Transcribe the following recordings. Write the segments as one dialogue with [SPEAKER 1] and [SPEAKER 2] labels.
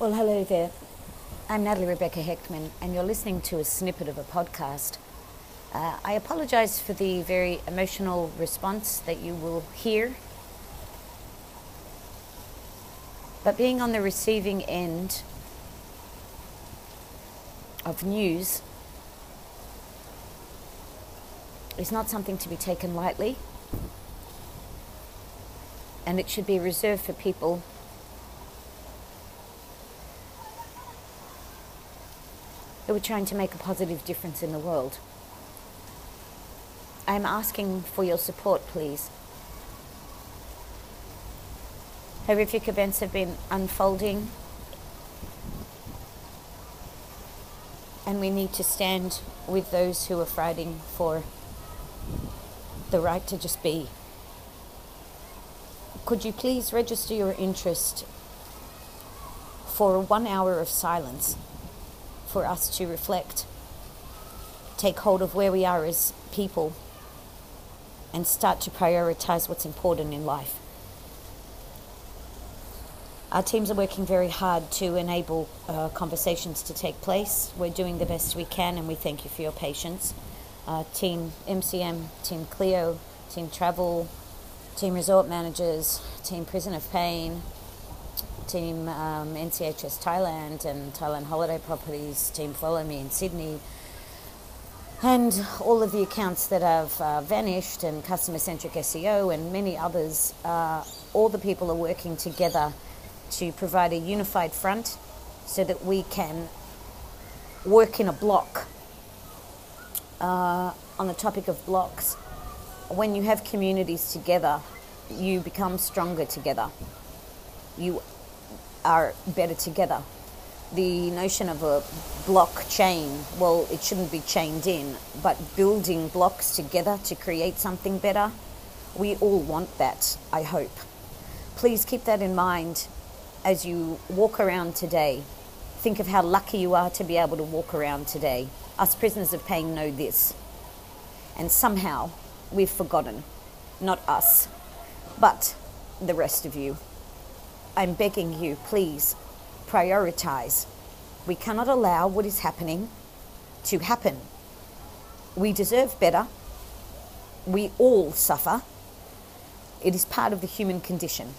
[SPEAKER 1] Well, hello there. I'm Natalie Rebecca Hechtman, and you're listening to a snippet of a podcast. Uh, I apologize for the very emotional response that you will hear. But being on the receiving end of news is not something to be taken lightly, and it should be reserved for people who are trying to make a positive difference in the world. I'm asking for your support, please. Horrific events have been unfolding, and we need to stand with those who are fighting for the right to just be. Could you please register your interest for one hour of silence? For us to reflect, take hold of where we are as people, and start to prioritize what's important in life. Our teams are working very hard to enable uh, conversations to take place. We're doing the best we can, and we thank you for your patience. Uh, team MCM, Team Clio, Team Travel, Team Resort Managers, Team Prison of Pain, Team um, NCHS Thailand and Thailand Holiday Properties, Team Follow Me in Sydney, and all of the accounts that have uh, vanished, and Customer Centric SEO, and many others. Uh, all the people are working together to provide a unified front so that we can work in a block. Uh, on the topic of blocks, when you have communities together, you become stronger together. You are better together. The notion of a blockchain, well, it shouldn't be chained in, but building blocks together to create something better, we all want that, I hope. Please keep that in mind as you walk around today. Think of how lucky you are to be able to walk around today. Us prisoners of pain know this. And somehow we've forgotten. Not us, but the rest of you. I'm begging you, please prioritize. We cannot allow what is happening to happen. We deserve better. We all suffer. It is part of the human condition.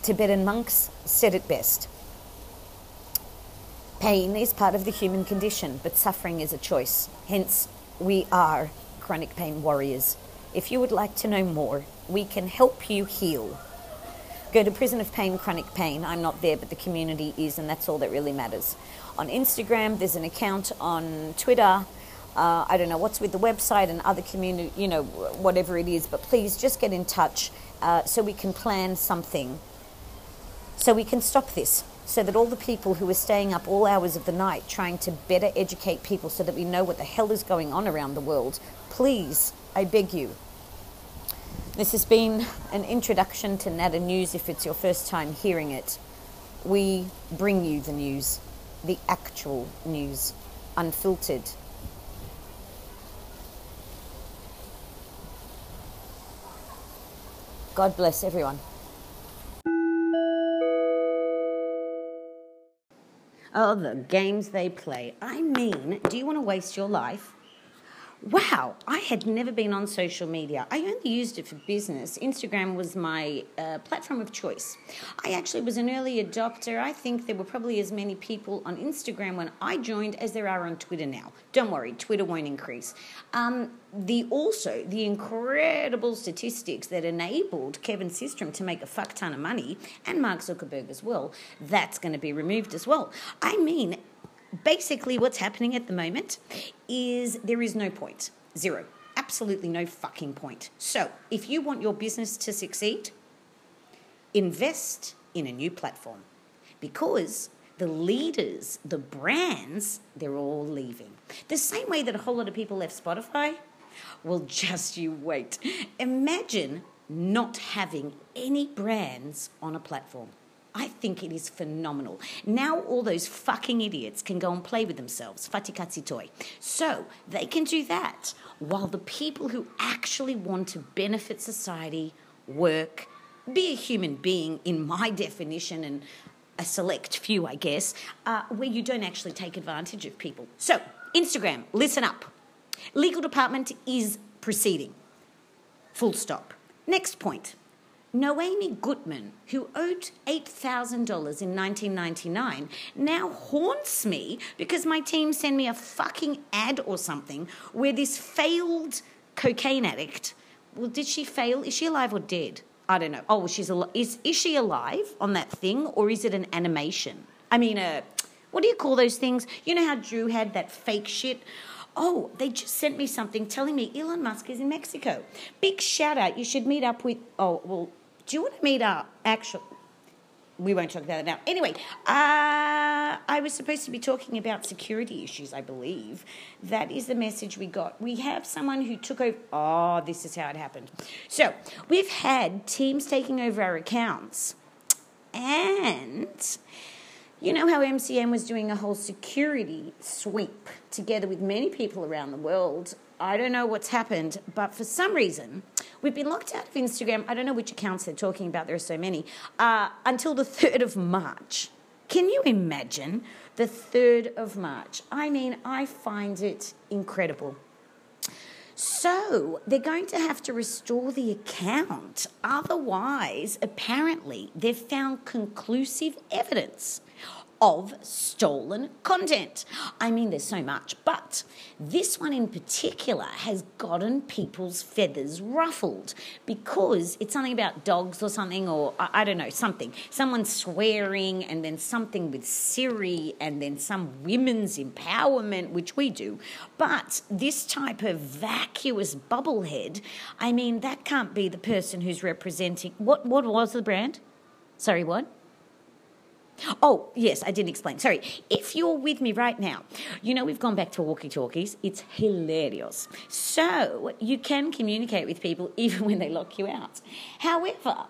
[SPEAKER 1] Tibetan monks said it best. Pain is part of the human condition, but suffering is a choice. Hence, we are chronic pain warriors. If you would like to know more, we can help you heal. Go to Prison of Pain, Chronic Pain. I'm not there, but the community is, and that's all that really matters. On Instagram, there's an account. On Twitter, uh, I don't know what's with the website and other community, you know, whatever it is, but please just get in touch uh, so we can plan something so we can stop this. So that all the people who are staying up all hours of the night trying to better educate people so that we know what the hell is going on around the world, please, I beg you, this has been an introduction to Nada News if it's your first time hearing it. We bring you the news, the actual news, unfiltered. God bless everyone. Oh, the games they play. I mean, do you want to waste your life wow, I had never been on social media. I only used it for business. Instagram was my uh, platform of choice. I actually was an early adopter. I think there were probably as many people on Instagram when I joined as there are on Twitter now. Don't worry, Twitter won't increase. Um, the also the incredible statistics that enabled Kevin Systrom to make a fuck ton of money and Mark Zuckerberg as well. That's going to be removed as well. I mean, basically what's happening at the moment is there is no point. Zero. Absolutely no fucking point. So, if you want your business to succeed, invest in a new platform because the leaders, the brands, they're all leaving. The same way that a whole lot of people left Spotify. Well, just you wait. Imagine not having any brands on a platform. I think it is phenomenal. Now all those fucking idiots can go and play with themselves, fatikatsi toy. So they can do that while the people who actually want to benefit society, work, be a human being in my definition and a select few, I guess, uh, where you don't actually take advantage of people. So, Instagram, listen up. Legal department is proceeding. Full stop. Next point. Noemi Gutman, who owed $8,000 in 1999, now haunts me because my team send me a fucking ad or something where this failed cocaine addict, well, did she fail? Is she alive or dead? I don't know. Oh, she's al- is is she alive on that thing or is it an animation? I mean, uh, what do you call those things? You know how Drew had that fake shit? Oh, they just sent me something telling me Elon Musk is in Mexico. Big shout out. You should meet up with. Oh, well, do you want to meet up? Actually, we won't talk about it now. Anyway, uh, I was supposed to be talking about security issues, I believe. That is the message we got. We have someone who took over. Oh, this is how it happened. So, we've had teams taking over our accounts. And you know how MCM was doing a whole security sweep together with many people around the world? I don't know what's happened, but for some reason, we've been locked out of Instagram. I don't know which accounts they're talking about, there are so many, uh, until the 3rd of March. Can you imagine the 3rd of March? I mean, I find it incredible. So they're going to have to restore the account. Otherwise, apparently, they've found conclusive evidence of stolen content. I mean, there's so much, but this one in particular has gotten people's feathers ruffled because it's something about dogs or something, or I, I don't know, something. Someone swearing, and then something with Siri, and then some women's empowerment, which we do. But this type of vacuous bubblehead, I mean, that can't be the person who's representing. What, what was the brand? Sorry, what? Oh, yes, I didn't explain. Sorry. If you're with me right now, you know we've gone back to walkie talkies. It's hilarious. So you can communicate with people even when they lock you out. However,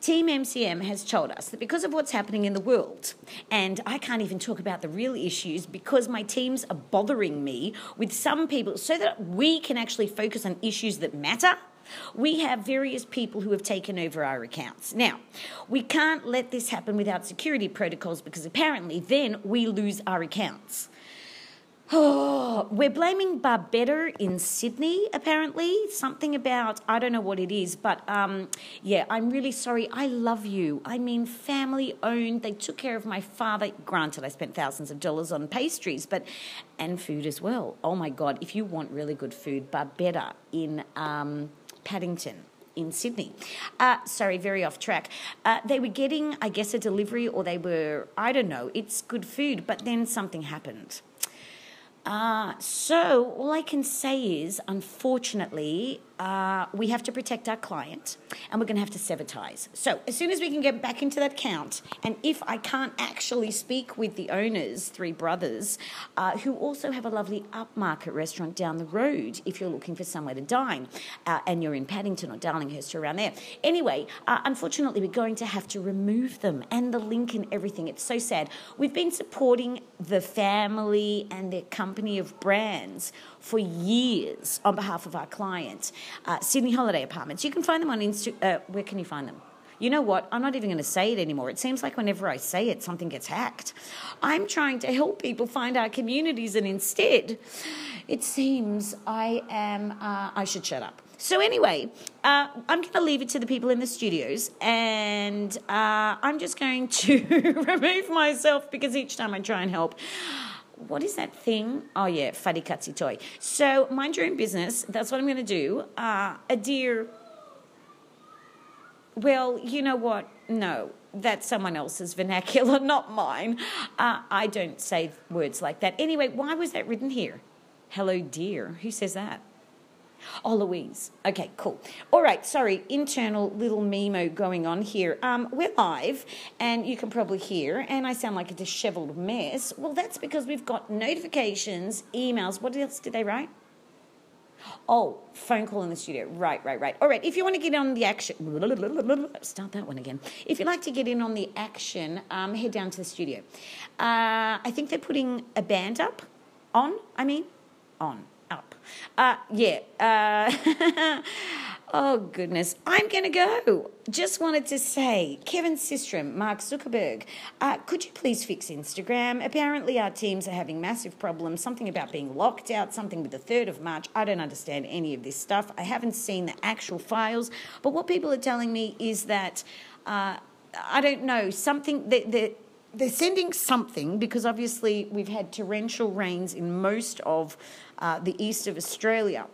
[SPEAKER 1] Team MCM has told us that because of what's happening in the world, and I can't even talk about the real issues because my teams are bothering me with some people so that we can actually focus on issues that matter we have various people who have taken over our accounts. Now, we can't let this happen without security protocols because apparently then we lose our accounts. Oh, we're blaming Barbetta in Sydney, apparently. Something about, I don't know what it is, but um, yeah, I'm really sorry. I love you. I mean, family owned. They took care of my father. Granted, I spent thousands of dollars on pastries, but, and food as well. Oh my God, if you want really good food, Barbetta in, um, Paddington in Sydney. Uh, sorry, very off track. Uh, they were getting, I guess, a delivery, or they were, I don't know, it's good food, but then something happened. Uh, so, all I can say is, unfortunately, uh, we have to protect our client and we're going to have to sever ties. So, as soon as we can get back into that count, and if I can't actually speak with the owners, three brothers, uh, who also have a lovely upmarket restaurant down the road if you're looking for somewhere to dine uh, and you're in Paddington or Darlinghurst or around there. Anyway, uh, unfortunately, we're going to have to remove them and the link and everything. It's so sad. We've been supporting the family and their company company of brands for years on behalf of our clients. Uh, Sydney Holiday Apartments. You can find them on Insta. Uh, where can you find them? You know what? I'm not even going to say it anymore. It seems like whenever I say it, something gets hacked. I'm trying to help people find our communities, and instead, it seems I am. Uh, I should shut up. So, anyway, uh, I'm going to leave it to the people in the studios, and uh, I'm just going to remove myself because each time I try and help, what is that thing? Oh yeah, Wharekatsi toy. So mind your own business. That's what I'm going to do. Uh, a deer. Well, you know what? No, that's someone else's vernacular, not mine. Uh, I don't say words like that. Anyway, why was that written here? Hello, dear. Who says that? Oh, Louise. Okay, cool. All right, sorry, internal little memo going on here. Um, we're live, and you can probably hear, and I sound like a disheveled mess. Well, that's because we've got notifications, emails. What else did they write? Oh, phone call in the studio. Right, right, right. All right, if you want to get on the action, start that one again. If you'd like to get in on the action, um, head down to the studio. Uh, I think they're putting a band up. On, I mean, on. Uh, yeah. Uh, Oh, goodness. I'm going to go. Just wanted to say, Kevin Systrom, Mark Zuckerberg, uh, could you please fix Instagram? Apparently, our teams are having massive problems. Something about being locked out, something with the 3rd of March. I don't understand any of this stuff. I haven't seen the actual files, but what people are telling me is that, uh, I don't know, something that. that they're sending something because obviously we've had torrential rains in most of uh, the east of Australia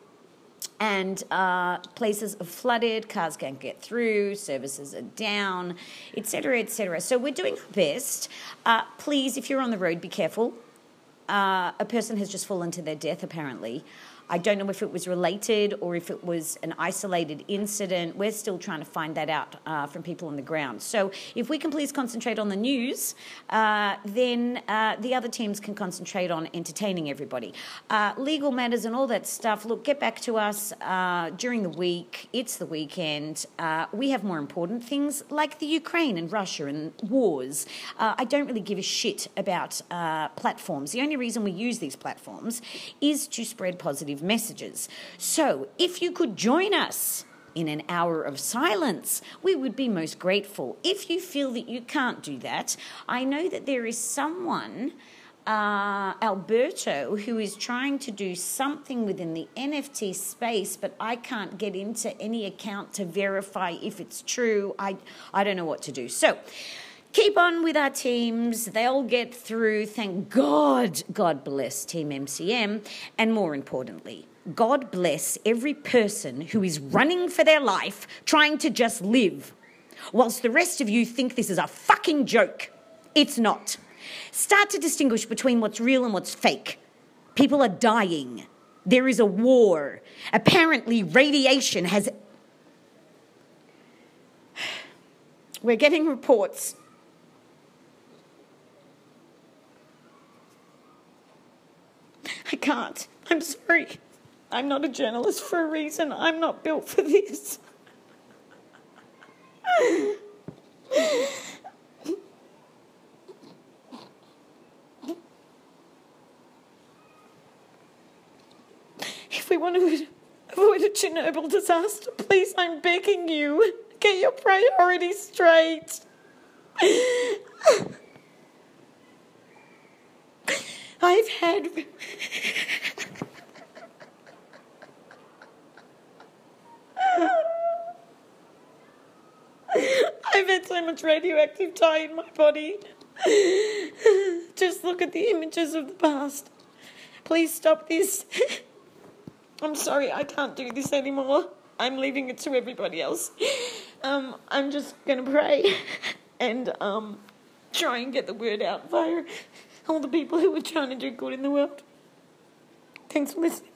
[SPEAKER 1] and uh, places are flooded, cars can't get through, services are down, etc., etc. So we're doing our best. Uh, please, if you're on the road, be careful. Uh, a person has just fallen to their death, apparently. I don't know if it was related or if it was an isolated incident. We're still trying to find that out uh, from people on the ground. So if we can please concentrate on the news, uh, then uh, the other teams can concentrate on entertaining everybody. Uh, legal matters and all that stuff, look, get back to us uh, during the week. It's the weekend. Uh, we have more important things like the Ukraine and Russia and wars. I don't really give a shit about platforms. The only reason we use these platforms is to spread positive messages. So, if you could join us in an hour of silence, we would be most grateful. If you feel that you can't do that, I know that there is someone. Uh, Alberto, who is trying to do something within the NFT space, but I can't get into any account to verify if it's true. I, I don't know what to do. So, keep on with our teams. They'll get through. Thank God. God bless Team MCM. And more importantly, God bless every person who is running for their life trying to just live, whilst the rest of you think this is a fucking joke. It's not. Start to distinguish between what's real and what's fake. People are dying. There is a war. Apparently, radiation has. We're getting reports I can't. I'm sorry. I'm not a journalist for a reason. I'm not built for this. if we want to avoid a Chernobyl disaster, please, I'm begging you, get your priorities straight. I've had. I've had so much radioactive dye in my body. Just look at the images of the past. Please stop this. I'm sorry, I can't do this anymore. I'm leaving it to everybody else. Um, I'm just gonna pray and um, try and get the word out via all the people who are trying to do good in the world. Thanks for listening.